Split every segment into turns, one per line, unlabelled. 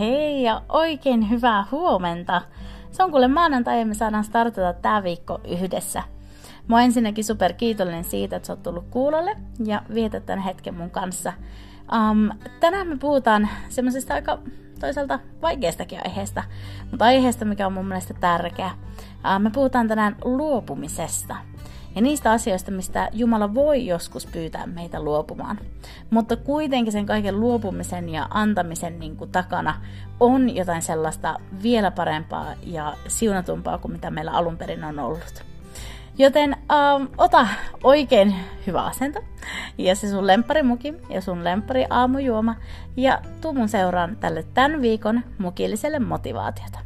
Hei ja oikein hyvää huomenta! Se on kuule maanantai ja me saadaan startata tämä viikko yhdessä. Mä oon ensinnäkin super kiitollinen siitä, että sä oot tullut kuulolle ja vietät tämän hetken mun kanssa. Um, tänään me puhutaan semmoisesta aika toisaalta vaikeastakin aiheesta, mutta aiheesta, mikä on mun mielestä tärkeä. Uh, me puhutaan tänään luopumisesta ja niistä asioista, mistä Jumala voi joskus pyytää meitä luopumaan. Mutta kuitenkin sen kaiken luopumisen ja antamisen niin kuin takana on jotain sellaista vielä parempaa ja siunatumpaa kuin mitä meillä alun perin on ollut. Joten ähm, ota oikein hyvä asento ja se sun lempparimuki ja sun lemppari aamujuoma ja tuu mun seuraan tälle tämän viikon mukilliselle motivaatiota.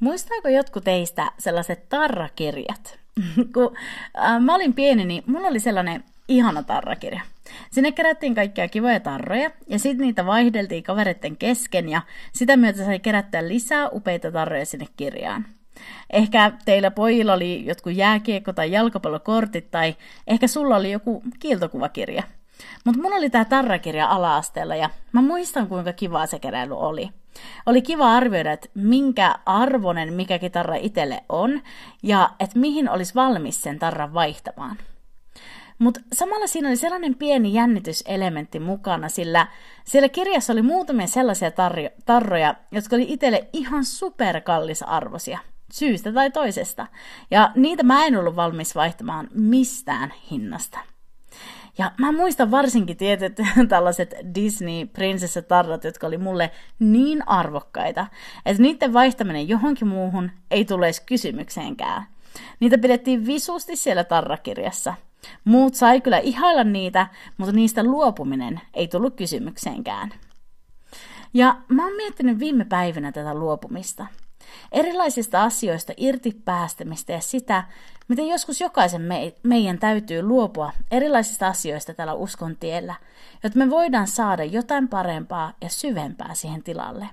Muistaako jotkut teistä sellaiset tarrakirjat? Kun äh, mä olin pieni, niin mulla oli sellainen ihana tarrakirja. Sinne kerättiin kaikkia kivoja tarroja ja sitten niitä vaihdeltiin kavereiden kesken ja sitä myötä sai kerättää lisää upeita tarroja sinne kirjaan. Ehkä teillä pojilla oli jotkut jääkiekko- tai jalkapallokortit tai ehkä sulla oli joku kiiltokuvakirja. Mutta mulla oli tämä tarrakirja ala-asteella ja mä muistan kuinka kivaa se keräily oli. Oli kiva arvioida, että minkä arvonen mikäkin tarra itselle on ja että mihin olisi valmis sen tarran vaihtamaan. Mutta samalla siinä oli sellainen pieni jännityselementti mukana, sillä siellä kirjassa oli muutamia sellaisia tar- tarroja, jotka oli itselle ihan superkallisarvoisia, syystä tai toisesta. Ja niitä mä en ollut valmis vaihtamaan mistään hinnasta. Ja mä muistan varsinkin tietyt tällaiset Disney-prinsessatarrat, jotka oli mulle niin arvokkaita, että niiden vaihtaminen johonkin muuhun ei tule edes kysymykseenkään. Niitä pidettiin visusti siellä tarrakirjassa. Muut sai kyllä ihailla niitä, mutta niistä luopuminen ei tullut kysymykseenkään. Ja mä oon miettinyt viime päivinä tätä luopumista – erilaisista asioista irti päästämistä ja sitä, miten joskus jokaisen me, meidän täytyy luopua erilaisista asioista tällä uskon tiellä, jotta me voidaan saada jotain parempaa ja syvempää siihen tilalle.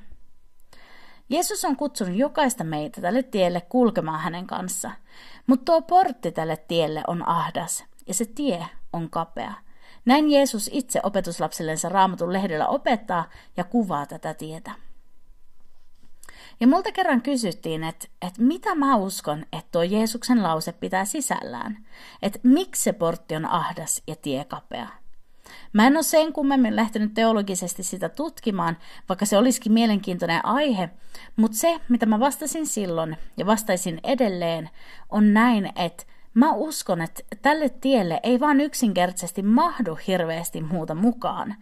Jeesus on kutsunut jokaista meitä tälle tielle kulkemaan hänen kanssa, mutta tuo portti tälle tielle on ahdas ja se tie on kapea. Näin Jeesus itse opetuslapsillensa raamatun lehdellä opettaa ja kuvaa tätä tietä. Ja multa kerran kysyttiin, että, että mitä mä uskon, että tuo Jeesuksen lause pitää sisällään. Että miksi se portti on ahdas ja tie kapea. Mä en ole sen kummemmin lähtenyt teologisesti sitä tutkimaan, vaikka se olisikin mielenkiintoinen aihe, mutta se, mitä mä vastasin silloin ja vastaisin edelleen, on näin, että mä uskon, että tälle tielle ei vaan yksinkertaisesti mahdu hirveästi muuta mukaan.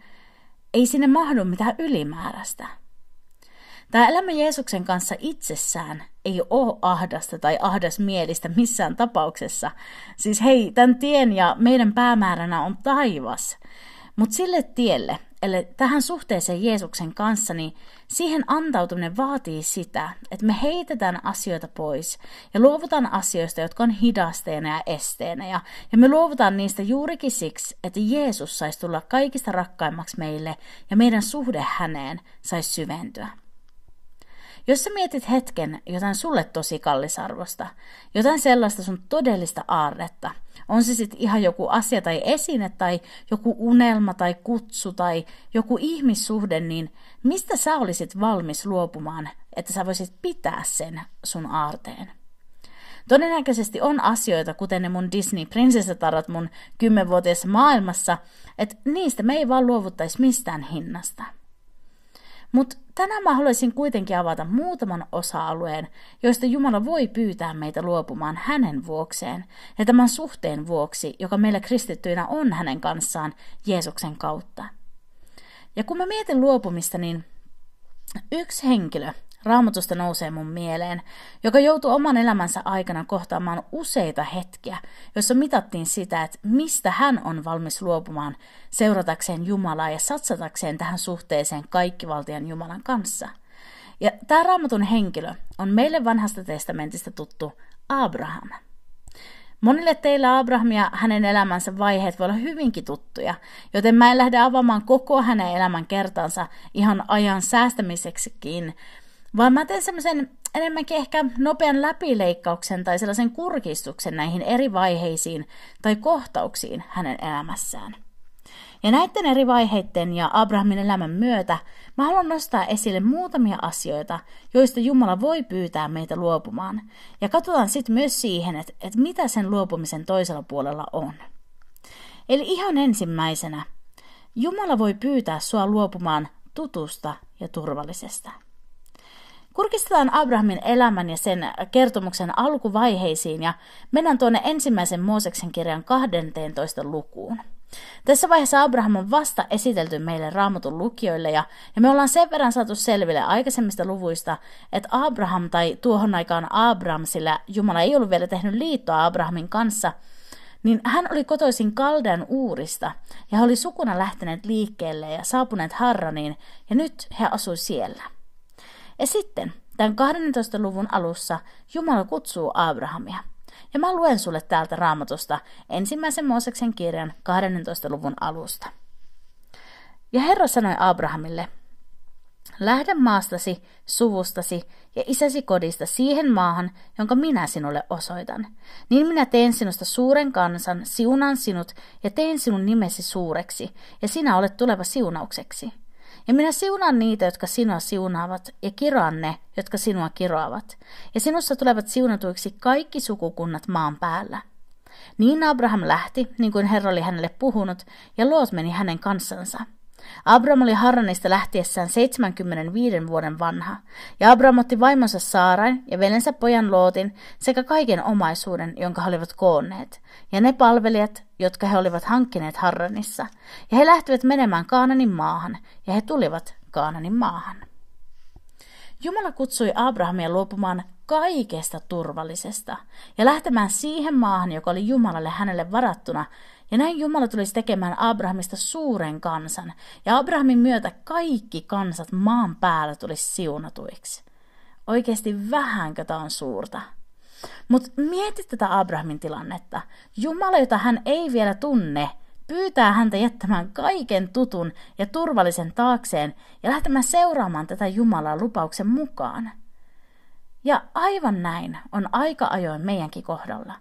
Ei sinne mahdu mitään ylimääräistä. Tämä elämä Jeesuksen kanssa itsessään ei ole ahdasta tai ahdasmielistä missään tapauksessa. Siis hei, tämän tien ja meidän päämääränä on taivas. Mutta sille tielle, eli tähän suhteeseen Jeesuksen kanssa, niin siihen antautuminen vaatii sitä, että me heitetään asioita pois ja luovutaan asioista, jotka on hidasteena ja esteenä. Ja, ja me luovutaan niistä juurikin siksi, että Jeesus saisi tulla kaikista rakkaimmaksi meille ja meidän suhde häneen saisi syventyä. Jos sä mietit hetken jotain sulle tosi kallisarvosta, jotain sellaista sun todellista aarretta, on se sitten ihan joku asia tai esine tai joku unelma tai kutsu tai joku ihmissuhde, niin mistä sä olisit valmis luopumaan, että sä voisit pitää sen sun aarteen? Todennäköisesti on asioita, kuten ne mun Disney-prinsessatarat mun kymmenvuotiaassa maailmassa, että niistä me ei vaan luovuttaisi mistään hinnasta. Mutta tänään mä haluaisin kuitenkin avata muutaman osa-alueen, joista Jumala voi pyytää meitä luopumaan hänen vuokseen ja tämän suhteen vuoksi, joka meillä kristittyinä on hänen kanssaan Jeesuksen kautta. Ja kun mä mietin luopumista, niin yksi henkilö raamatusta nousee mun mieleen, joka joutui oman elämänsä aikana kohtaamaan useita hetkiä, joissa mitattiin sitä, että mistä hän on valmis luopumaan seuratakseen Jumalaa ja satsatakseen tähän suhteeseen kaikkivaltian Jumalan kanssa. Ja tämä raamatun henkilö on meille vanhasta testamentista tuttu Abraham. Monille teillä Abraham ja hänen elämänsä vaiheet voi olla hyvinkin tuttuja, joten mä en lähde avaamaan koko hänen elämän kertansa ihan ajan säästämiseksikin, vaan mä teen semmoisen enemmänkin ehkä nopean läpileikkauksen tai sellaisen kurkistuksen näihin eri vaiheisiin tai kohtauksiin hänen elämässään. Ja näiden eri vaiheiden ja Abrahamin elämän myötä mä haluan nostaa esille muutamia asioita, joista Jumala voi pyytää meitä luopumaan. Ja katsotaan sitten myös siihen, että, että mitä sen luopumisen toisella puolella on. Eli ihan ensimmäisenä, Jumala voi pyytää sua luopumaan tutusta ja turvallisesta. Kurkistetaan Abrahamin elämän ja sen kertomuksen alkuvaiheisiin ja mennään tuonne ensimmäisen Mooseksen kirjan 12 lukuun. Tässä vaiheessa Abraham on vasta esitelty meille raamatun lukijoille ja, ja me ollaan sen verran saatu selville aikaisemmista luvuista, että Abraham tai tuohon aikaan Abraham, sillä Jumala ei ollut vielä tehnyt liittoa Abrahamin kanssa, niin hän oli kotoisin Kaldean uurista ja he oli sukuna lähteneet liikkeelle ja saapuneet Harraniin ja nyt he asui siellä. Ja sitten, tämän 12. luvun alussa, Jumala kutsuu Abrahamia – ja mä luen sulle täältä raamatusta ensimmäisen Mooseksen kirjan 12. luvun alusta. Ja Herra sanoi Abrahamille, Lähde maastasi, suvustasi ja isäsi kodista siihen maahan, jonka minä sinulle osoitan. Niin minä teen sinusta suuren kansan, siunaan sinut ja teen sinun nimesi suureksi, ja sinä olet tuleva siunaukseksi. Ja minä siunaan niitä, jotka sinua siunaavat, ja kiroan ne, jotka sinua kiroavat. Ja sinussa tulevat siunatuiksi kaikki sukukunnat maan päällä. Niin Abraham lähti, niin kuin Herra oli hänelle puhunut, ja Loot meni hänen kanssansa. Abraham oli Harranista lähtiessään 75 vuoden vanha, ja Abraham otti vaimonsa Saarain ja velensä pojan Lootin sekä kaiken omaisuuden, jonka he olivat koonneet, ja ne palvelijat, jotka he olivat hankkineet Harranissa, ja he lähtivät menemään Kaananin maahan, ja he tulivat Kaananin maahan. Jumala kutsui Abrahamia luopumaan kaikesta turvallisesta ja lähtemään siihen maahan, joka oli Jumalalle hänelle varattuna, ja näin Jumala tulisi tekemään Abrahamista suuren kansan, ja Abrahamin myötä kaikki kansat maan päällä tulisi siunatuiksi. Oikeasti vähänkö tämä on suurta? Mutta mieti tätä Abrahamin tilannetta. Jumala, jota hän ei vielä tunne, pyytää häntä jättämään kaiken tutun ja turvallisen taakseen ja lähtemään seuraamaan tätä Jumalaa lupauksen mukaan. Ja aivan näin on aika ajoin meidänkin kohdalla.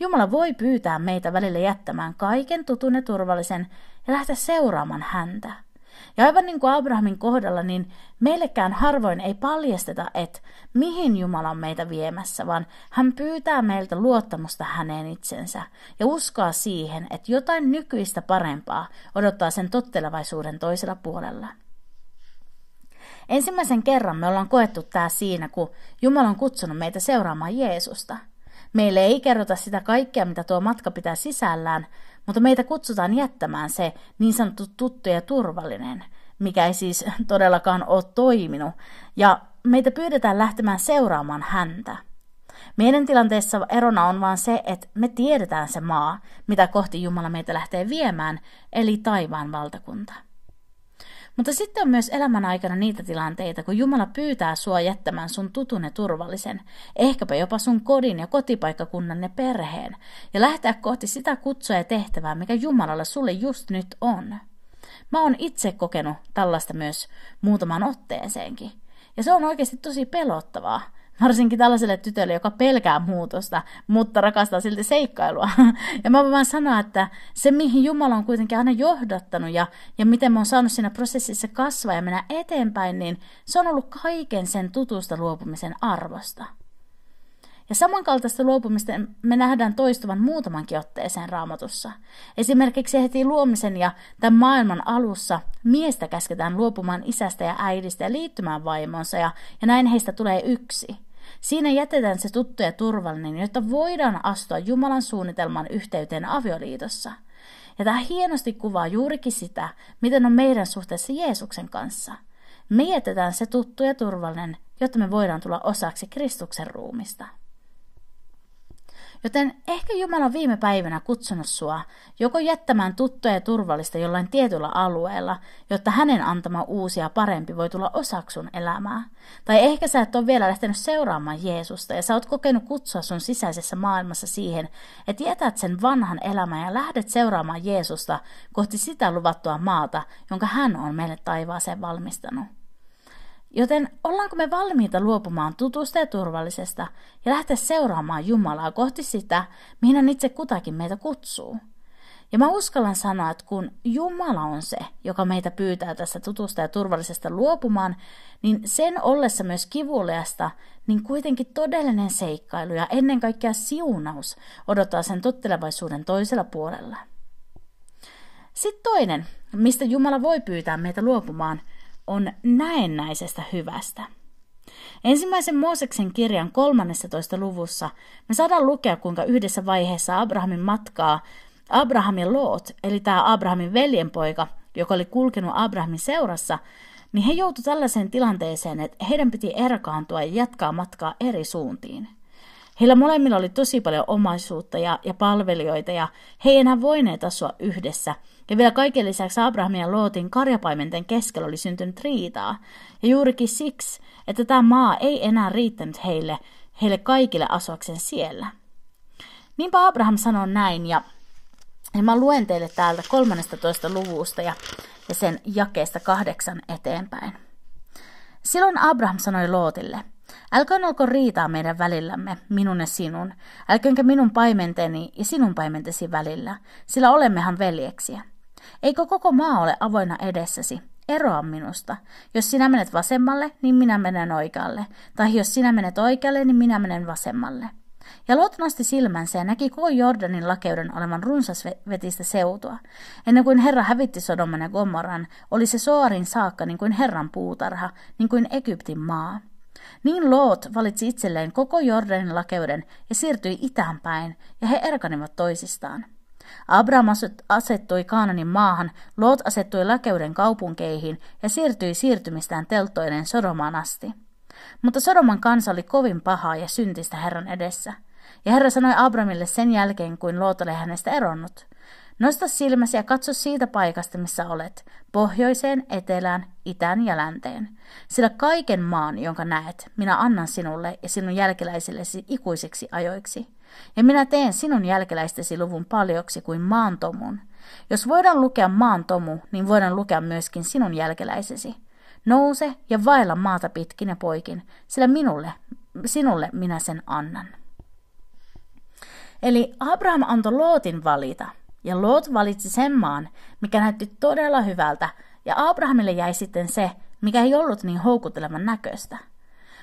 Jumala voi pyytää meitä välillä jättämään kaiken tutun ja turvallisen ja lähteä seuraamaan häntä. Ja aivan niin kuin Abrahamin kohdalla, niin meillekään harvoin ei paljasteta, että mihin Jumala on meitä viemässä, vaan hän pyytää meiltä luottamusta häneen itsensä ja uskoa siihen, että jotain nykyistä parempaa odottaa sen tottelevaisuuden toisella puolella. Ensimmäisen kerran me ollaan koettu tämä siinä, kun Jumala on kutsunut meitä seuraamaan Jeesusta – Meille ei kerrota sitä kaikkea, mitä tuo matka pitää sisällään, mutta meitä kutsutaan jättämään se niin sanottu tuttu ja turvallinen, mikä ei siis todellakaan ole toiminut, ja meitä pyydetään lähtemään seuraamaan häntä. Meidän tilanteessa erona on vaan se, että me tiedetään se maa, mitä kohti Jumala meitä lähtee viemään, eli taivaan valtakunta. Mutta sitten on myös elämän aikana niitä tilanteita, kun Jumala pyytää sua jättämään sun tutun ja turvallisen, ehkäpä jopa sun kodin ja kotipaikkakunnan ja perheen, ja lähteä kohti sitä kutsua ja tehtävää, mikä Jumalalla sulle just nyt on. Mä oon itse kokenut tällaista myös muutaman otteeseenkin. Ja se on oikeasti tosi pelottavaa, Varsinkin tällaiselle tytölle, joka pelkää muutosta, mutta rakastaa silti seikkailua. Ja mä voin sanoa, että se mihin Jumala on kuitenkin aina johdattanut ja, ja miten mä oon saanut siinä prosessissa kasvaa ja mennä eteenpäin, niin se on ollut kaiken sen tutusta luopumisen arvosta. Ja samankaltaista luopumista me nähdään toistuvan muutamankin otteeseen raamatussa. Esimerkiksi heti luomisen ja tämän maailman alussa miestä käsketään luopumaan isästä ja äidistä ja liittymään vaimonsa ja, ja näin heistä tulee yksi. Siinä jätetään se tuttu ja turvallinen, jotta voidaan astua Jumalan suunnitelman yhteyteen avioliitossa. Ja tämä hienosti kuvaa juurikin sitä, miten on meidän suhteessa Jeesuksen kanssa. me jätetään se tuttu ja turvallinen, jotta me voidaan tulla osaksi Kristuksen ruumista. Joten ehkä Jumala on viime päivänä kutsunut sua joko jättämään tuttua ja turvallista jollain tietyllä alueella, jotta hänen antama uusi ja parempi voi tulla osaksi sun elämää. Tai ehkä sä et ole vielä lähtenyt seuraamaan Jeesusta ja sä oot kokenut kutsua sun sisäisessä maailmassa siihen, että jätät sen vanhan elämän ja lähdet seuraamaan Jeesusta kohti sitä luvattua maata, jonka hän on meille taivaaseen valmistanut. Joten ollaanko me valmiita luopumaan tutusta ja turvallisesta ja lähteä seuraamaan Jumalaa kohti sitä, mihin hän itse kutakin meitä kutsuu? Ja mä uskallan sanoa, että kun Jumala on se, joka meitä pyytää tästä tutusta ja turvallisesta luopumaan, niin sen ollessa myös kivuliasta, niin kuitenkin todellinen seikkailu ja ennen kaikkea siunaus odottaa sen tottelevaisuuden toisella puolella. Sitten toinen, mistä Jumala voi pyytää meitä luopumaan – on näennäisestä hyvästä. Ensimmäisen Mooseksen kirjan 13. luvussa me saadaan lukea, kuinka yhdessä vaiheessa Abrahamin matkaa Abrahamin Loot, eli tämä Abrahamin veljenpoika, joka oli kulkenut Abrahamin seurassa, niin he joutuivat tällaiseen tilanteeseen, että heidän piti erkaantua ja jatkaa matkaa eri suuntiin. Heillä molemmilla oli tosi paljon omaisuutta ja, ja palvelijoita ja he ei enää voineet asua yhdessä – ja vielä kaiken lisäksi Abrahamin ja Lootin karjapaimenten keskellä oli syntynyt riitaa. Ja juurikin siksi, että tämä maa ei enää riittänyt heille, heille kaikille asuakseen siellä. Niinpä Abraham sanoi näin, ja, ja mä luen teille täältä 13. luvusta ja, ja sen jakeesta kahdeksan eteenpäin. Silloin Abraham sanoi Lootille, Älköön olko riitaa meidän välillämme, minun ja sinun, älköönkä minun paimenteni ja sinun paimentesi välillä, sillä olemmehan veljeksiä. Eikö koko maa ole avoinna edessäsi? Eroa minusta. Jos sinä menet vasemmalle, niin minä menen oikealle. Tai jos sinä menet oikealle, niin minä menen vasemmalle. Ja Lot nosti silmänsä ja näki koko Jordanin lakeuden olevan runsasvetistä seutua. Ennen kuin Herra hävitti Sodoman ja Gomorran, oli se Soarin saakka niin kuin Herran puutarha, niin kuin Egyptin maa. Niin Loot valitsi itselleen koko Jordanin lakeuden ja siirtyi itään päin, ja he erkanivat toisistaan. Abraham asettui Kaananin maahan, Lot asettui Lakeuden kaupunkeihin ja siirtyi siirtymistään telttoinen Sodomaan asti. Mutta Sodoman kansa oli kovin pahaa ja syntistä Herran edessä. Ja Herra sanoi Abramille sen jälkeen, kuin Lot oli hänestä eronnut. Nosta silmäsi ja katso siitä paikasta, missä olet, pohjoiseen, etelään, itään ja länteen. Sillä kaiken maan, jonka näet, minä annan sinulle ja sinun jälkeläisillesi ikuisiksi ajoiksi. Ja minä teen sinun jälkeläistesi luvun paljoksi kuin maantomun. Jos voidaan lukea maantomu, niin voidaan lukea myöskin sinun jälkeläisesi. Nouse ja vailla maata pitkin ja poikin, sillä minulle, sinulle minä sen annan. Eli Abraham antoi Lootin valita, ja Loot valitsi sen maan, mikä näytti todella hyvältä, ja Abrahamille jäi sitten se, mikä ei ollut niin houkuttelevan näköistä –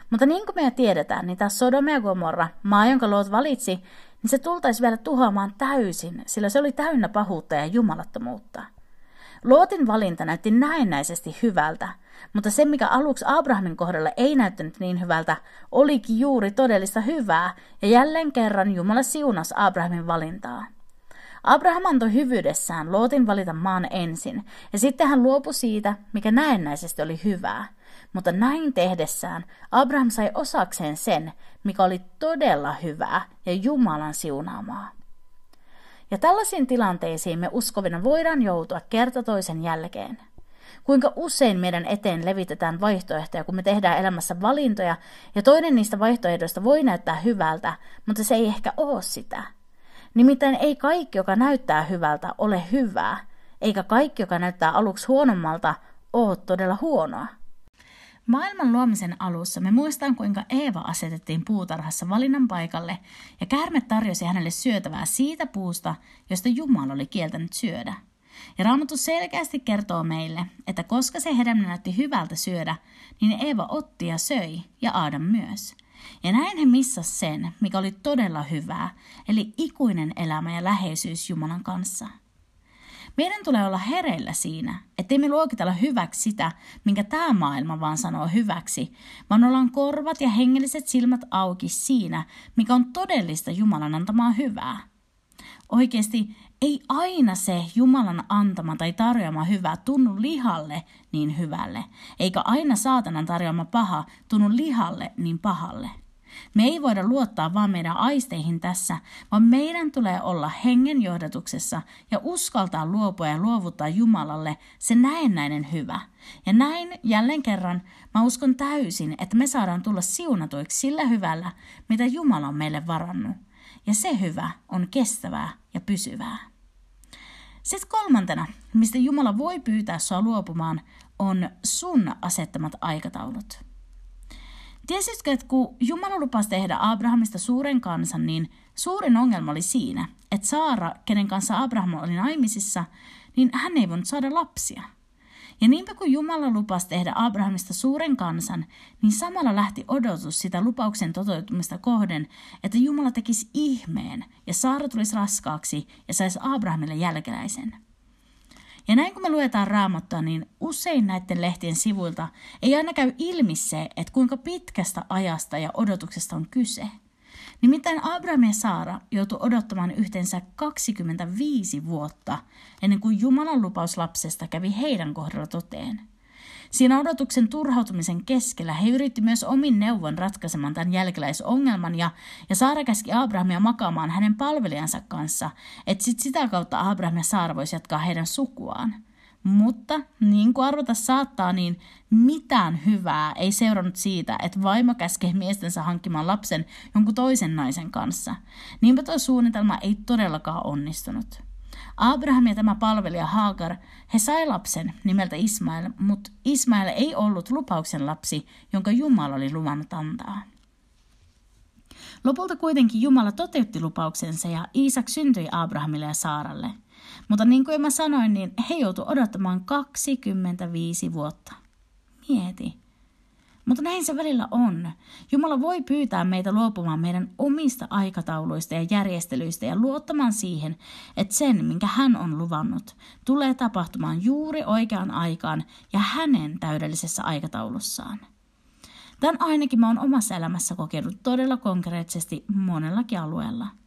mutta niin kuin me tiedetään, niin tämä Sodoma ja Gomorra, maa jonka Lot valitsi, niin se tultaisi vielä tuhoamaan täysin, sillä se oli täynnä pahuutta ja jumalattomuutta. Lootin valinta näytti näennäisesti hyvältä, mutta se, mikä aluksi Abrahamin kohdalla ei näyttänyt niin hyvältä, olikin juuri todellista hyvää, ja jälleen kerran Jumala siunasi Abrahamin valintaa. Abraham antoi hyvyydessään Lootin valita maan ensin, ja sitten hän luopui siitä, mikä näennäisesti oli hyvää – mutta näin tehdessään Abraham sai osakseen sen, mikä oli todella hyvää ja Jumalan siunaamaa. Ja tällaisiin tilanteisiin me uskovina voidaan joutua kerta toisen jälkeen. Kuinka usein meidän eteen levitetään vaihtoehtoja, kun me tehdään elämässä valintoja, ja toinen niistä vaihtoehdoista voi näyttää hyvältä, mutta se ei ehkä ole sitä. Nimittäin ei kaikki, joka näyttää hyvältä, ole hyvää, eikä kaikki, joka näyttää aluksi huonommalta, ole todella huonoa. Maailman luomisen alussa me muistan, kuinka Eeva asetettiin puutarhassa valinnan paikalle ja käärme tarjosi hänelle syötävää siitä puusta, josta Jumala oli kieltänyt syödä. Ja Raamattu selkeästi kertoo meille, että koska se hedelmä näytti hyvältä syödä, niin Eeva otti ja söi, ja Aadam myös. Ja näin he missas sen, mikä oli todella hyvää, eli ikuinen elämä ja läheisyys Jumalan kanssa – meidän tulee olla hereillä siinä, ettei me luokitella hyväksi sitä, minkä tämä maailma vaan sanoo hyväksi, vaan ollaan korvat ja hengelliset silmät auki siinä, mikä on todellista Jumalan antamaa hyvää. Oikeasti ei aina se Jumalan antama tai tarjoama hyvä tunnu lihalle niin hyvälle, eikä aina saatanan tarjoama paha tunnu lihalle niin pahalle. Me ei voida luottaa vaan meidän aisteihin tässä, vaan meidän tulee olla hengen johdatuksessa ja uskaltaa luopua ja luovuttaa Jumalalle se näennäinen hyvä. Ja näin jälleen kerran mä uskon täysin, että me saadaan tulla siunatuiksi sillä hyvällä, mitä Jumala on meille varannut. Ja se hyvä on kestävää ja pysyvää. Sitten kolmantena, mistä Jumala voi pyytää sua luopumaan, on sun asettamat aikataulut. Tiesitkö, että kun Jumala lupasi tehdä Abrahamista suuren kansan, niin suurin ongelma oli siinä, että Saara, kenen kanssa Abraham oli naimisissa, niin hän ei voinut saada lapsia. Ja niinpä kun Jumala lupasi tehdä Abrahamista suuren kansan, niin samalla lähti odotus sitä lupauksen toteutumista kohden, että Jumala tekisi ihmeen ja Saara tulisi raskaaksi ja saisi Abrahamille jälkeläisen. Ja näin kun me luetaan raamattua, niin usein näiden lehtien sivuilta ei aina käy ilmi se, että kuinka pitkästä ajasta ja odotuksesta on kyse. Nimittäin Abraham ja Saara joutu odottamaan yhteensä 25 vuotta ennen kuin Jumalan lupaus lapsesta kävi heidän kohdalla toteen. Siinä odotuksen turhautumisen keskellä he yritti myös omin neuvon ratkaisemaan tämän jälkeläisongelman ja, ja Saara käski Abrahamia makaamaan hänen palvelijansa kanssa, että sit sitä kautta Abraham ja Saara voisi jatkaa heidän sukuaan. Mutta niin kuin arvata saattaa, niin mitään hyvää ei seurannut siitä, että vaimo käskee miestensä hankkimaan lapsen jonkun toisen naisen kanssa. Niinpä tuo suunnitelma ei todellakaan onnistunut. Abraham ja tämä palvelija Hagar, he sai lapsen nimeltä Ismael, mutta Ismael ei ollut lupauksen lapsi, jonka Jumala oli luvannut antaa. Lopulta kuitenkin Jumala toteutti lupauksensa ja Iisak syntyi Abrahamille ja Saaralle. Mutta niin kuin mä sanoin, niin he joutuivat odottamaan 25 vuotta. Mieti. Mutta näin se välillä on. Jumala voi pyytää meitä luopumaan meidän omista aikatauluista ja järjestelyistä ja luottamaan siihen, että sen, minkä hän on luvannut, tulee tapahtumaan juuri oikeaan aikaan ja hänen täydellisessä aikataulussaan. Tämän ainakin mä oon omassa elämässä kokenut todella konkreettisesti monellakin alueella –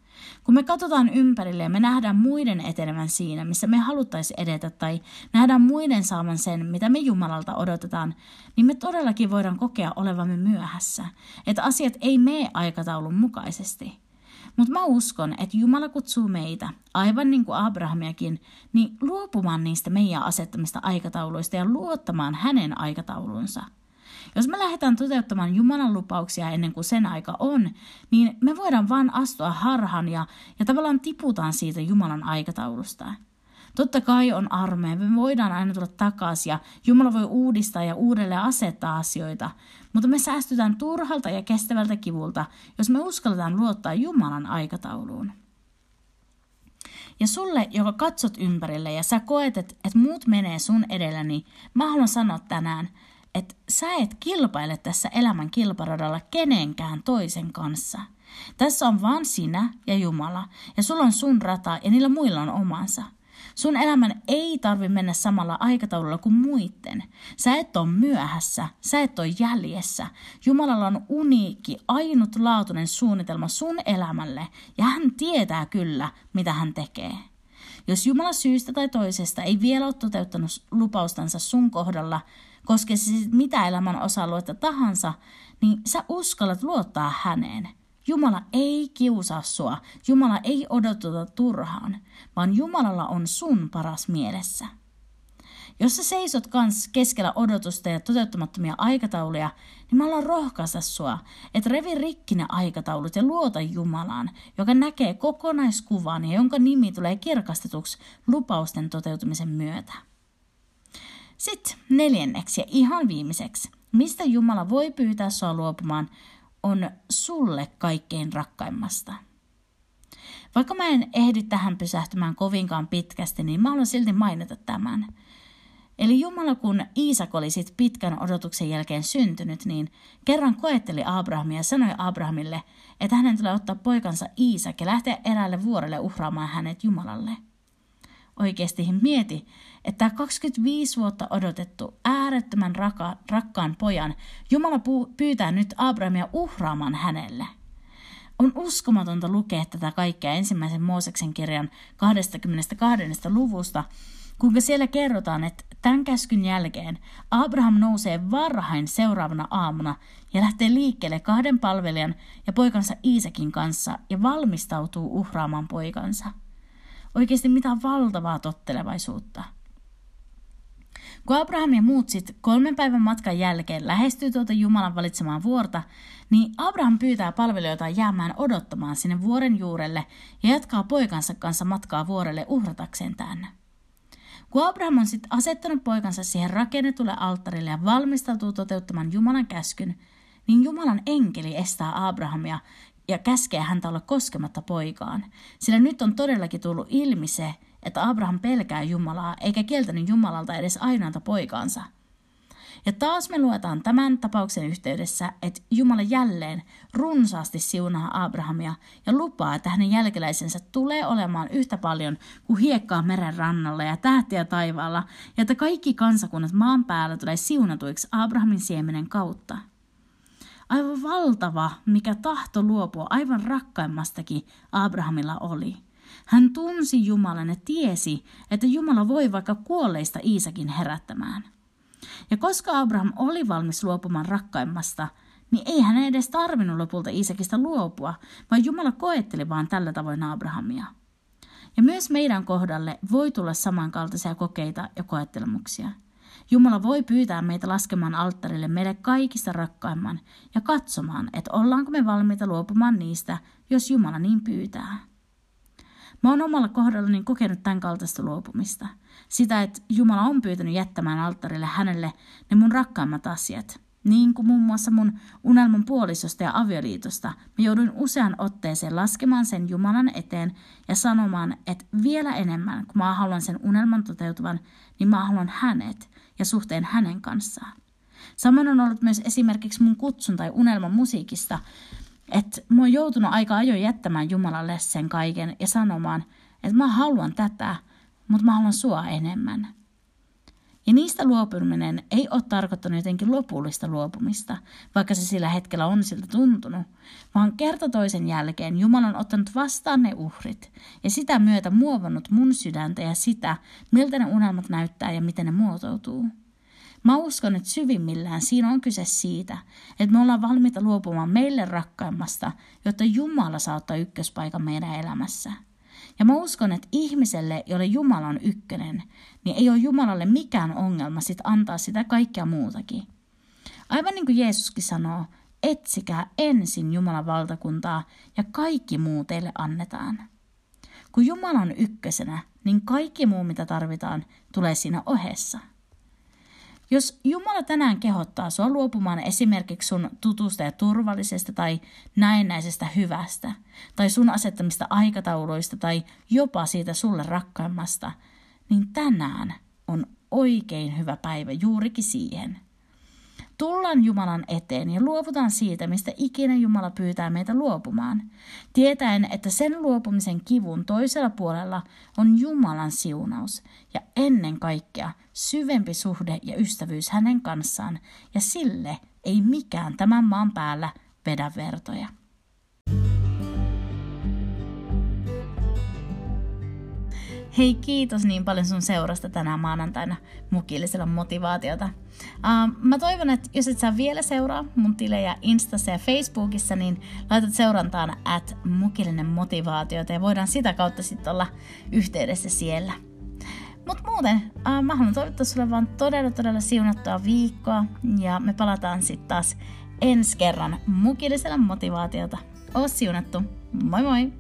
kun me katsotaan ympärille ja me nähdään muiden etenevän siinä, missä me haluttaisiin edetä tai nähdään muiden saaman sen, mitä me Jumalalta odotetaan, niin me todellakin voidaan kokea olevamme myöhässä, että asiat ei mene aikataulun mukaisesti. Mutta mä uskon, että Jumala kutsuu meitä, aivan niin kuin Abrahamiakin, niin luopumaan niistä meidän asettamista aikatauluista ja luottamaan hänen aikataulunsa – jos me lähdetään toteuttamaan Jumalan lupauksia ennen kuin sen aika on, niin me voidaan vain astua harhan ja, ja tavallaan tiputaan siitä Jumalan aikataulusta. Totta kai on armeija, me voidaan aina tulla takaisin ja Jumala voi uudistaa ja uudelleen asettaa asioita, mutta me säästytään turhalta ja kestävältä kivulta, jos me uskalletaan luottaa Jumalan aikatauluun. Ja sulle, joka katsot ympärille ja sä koet, että, että muut menee sun edelläni, niin mä haluan sanoa tänään, että sä et kilpaile tässä elämän kilparadalla kenenkään toisen kanssa. Tässä on vain sinä ja Jumala, ja sulla on sun rata ja niillä muilla on omansa. Sun elämän ei tarvi mennä samalla aikataululla kuin muiden. Sä et ole myöhässä, sä et ole jäljessä. Jumalalla on uniikki, ainutlaatuinen suunnitelma sun elämälle, ja hän tietää kyllä, mitä hän tekee. Jos Jumala syystä tai toisesta ei vielä ole toteuttanut lupaustansa sun kohdalla, koske se mitä elämän osa-aluetta tahansa, niin sä uskallat luottaa häneen. Jumala ei kiusaa sua, Jumala ei odoteta turhaan, vaan Jumalalla on sun paras mielessä. Jos sä seisot kans keskellä odotusta ja toteuttamattomia aikatauluja, niin mä haluan rohkaista sua, että revi rikki ne aikataulut ja luota Jumalaan, joka näkee kokonaiskuvan ja jonka nimi tulee kirkastetuksi lupausten toteutumisen myötä. Sitten neljänneksi ja ihan viimeiseksi, mistä Jumala voi pyytää sua luopumaan, on sulle kaikkein rakkaimmasta. Vaikka mä en ehdi tähän pysähtymään kovinkaan pitkästi, niin mä haluan silti mainita tämän. Eli Jumala, kun Iisak oli sit pitkän odotuksen jälkeen syntynyt, niin kerran koetteli Abrahamia ja sanoi Abrahamille, että hänen tulee ottaa poikansa Iisak ja lähteä eräälle vuorelle uhraamaan hänet Jumalalle – oikeasti mieti, että 25 vuotta odotettu äärettömän raka, rakkaan pojan Jumala pyytää nyt Abrahamia uhraamaan hänelle. On uskomatonta lukea tätä kaikkea ensimmäisen Mooseksen kirjan 22. luvusta, kuinka siellä kerrotaan, että tämän käskyn jälkeen Abraham nousee varhain seuraavana aamuna ja lähtee liikkeelle kahden palvelijan ja poikansa Iisakin kanssa ja valmistautuu uhraamaan poikansa. Oikeasti mitä valtavaa tottelevaisuutta. Kun Abraham ja muut sitten kolmen päivän matkan jälkeen lähestyy tuota Jumalan valitsemaan vuorta, niin Abraham pyytää palvelijoita jäämään odottamaan sinne vuoren juurelle ja jatkaa poikansa kanssa matkaa vuorelle uhratakseen tänne. Kun Abraham on sitten asettanut poikansa siihen rakennetulle alttarille ja valmistautuu toteuttamaan Jumalan käskyn, niin Jumalan enkeli estää Abrahamia ja käskee häntä olla koskematta poikaan. Sillä nyt on todellakin tullut ilmi se, että Abraham pelkää Jumalaa eikä kieltänyt Jumalalta edes ainoata poikaansa. Ja taas me luetaan tämän tapauksen yhteydessä, että Jumala jälleen runsaasti siunaa Abrahamia ja lupaa, että hänen jälkeläisensä tulee olemaan yhtä paljon kuin hiekkaa meren rannalla ja tähtiä taivaalla, ja että kaikki kansakunnat maan päällä tulee siunatuiksi Abrahamin siemenen kautta. Aivan valtava, mikä tahto luopua aivan rakkaimmastakin Abrahamilla oli – hän tunsi Jumalan ja tiesi, että Jumala voi vaikka kuolleista Iisakin herättämään. Ja koska Abraham oli valmis luopumaan rakkaimmasta, niin ei hän edes tarvinnut lopulta Iisakista luopua, vaan Jumala koetteli vaan tällä tavoin Abrahamia. Ja myös meidän kohdalle voi tulla samankaltaisia kokeita ja koettelemuksia. Jumala voi pyytää meitä laskemaan alttarille meille kaikista rakkaimman ja katsomaan, että ollaanko me valmiita luopumaan niistä, jos Jumala niin pyytää. Mä oon omalla kohdallani kokenut tämän kaltaista luopumista. Sitä, että Jumala on pyytänyt jättämään alttarille hänelle ne mun rakkaimmat asiat. Niin kuin muun muassa mun unelman puolisosta ja avioliitosta, mä jouduin usean otteeseen laskemaan sen Jumalan eteen ja sanomaan, että vielä enemmän, kun mä haluan sen unelman toteutuvan, niin mä haluan hänet ja suhteen hänen kanssaan. Samoin on ollut myös esimerkiksi mun kutsun tai unelman musiikista, että mä oon joutunut aika ajoin jättämään Jumalalle sen kaiken ja sanomaan, että mä haluan tätä, mutta mä haluan sua enemmän. Ja niistä luopuminen ei ole tarkoittanut jotenkin lopullista luopumista, vaikka se sillä hetkellä on siltä tuntunut, vaan kerta toisen jälkeen Jumala on ottanut vastaan ne uhrit ja sitä myötä muovannut mun sydäntä ja sitä, miltä ne unelmat näyttää ja miten ne muotoutuu. Mä uskon, että syvimmillään siinä on kyse siitä, että me ollaan valmiita luopumaan meille rakkaimmasta, jotta Jumala saa ottaa ykköspaikan meidän elämässä. Ja mä uskon, että ihmiselle, jolle Jumala on ykkönen, niin ei ole Jumalalle mikään ongelma sit antaa sitä kaikkea muutakin. Aivan niin kuin Jeesuskin sanoo, etsikää ensin Jumalan valtakuntaa ja kaikki muu teille annetaan. Kun Jumala on ykkösenä, niin kaikki muu mitä tarvitaan tulee siinä ohessa. Jos Jumala tänään kehottaa sinua luopumaan esimerkiksi sun tutusta ja turvallisesta tai näennäisestä hyvästä, tai sun asettamista aikatauluista tai jopa siitä sulle rakkaimmasta, niin tänään on oikein hyvä päivä juurikin siihen – Tullaan Jumalan eteen ja luovutaan siitä, mistä ikinä Jumala pyytää meitä luopumaan, tietäen, että sen luopumisen kivun toisella puolella on Jumalan siunaus ja ennen kaikkea syvempi suhde ja ystävyys hänen kanssaan, ja sille ei mikään tämän maan päällä vedä vertoja. Hei, kiitos niin paljon sun seurasta tänään maanantaina mukillisella motivaatiota. Uh, mä toivon, että jos et saa vielä seuraa mun tilejä Instassa ja Facebookissa, niin laitat seurantaan at mukillinen motivaatiota ja voidaan sitä kautta sitten olla yhteydessä siellä. Mutta muuten, uh, mä haluan toivottaa sulle vaan todella todella siunattua viikkoa ja me palataan sitten taas ensi kerran mukillisella motivaatiota. Oo siunattu. Moi moi!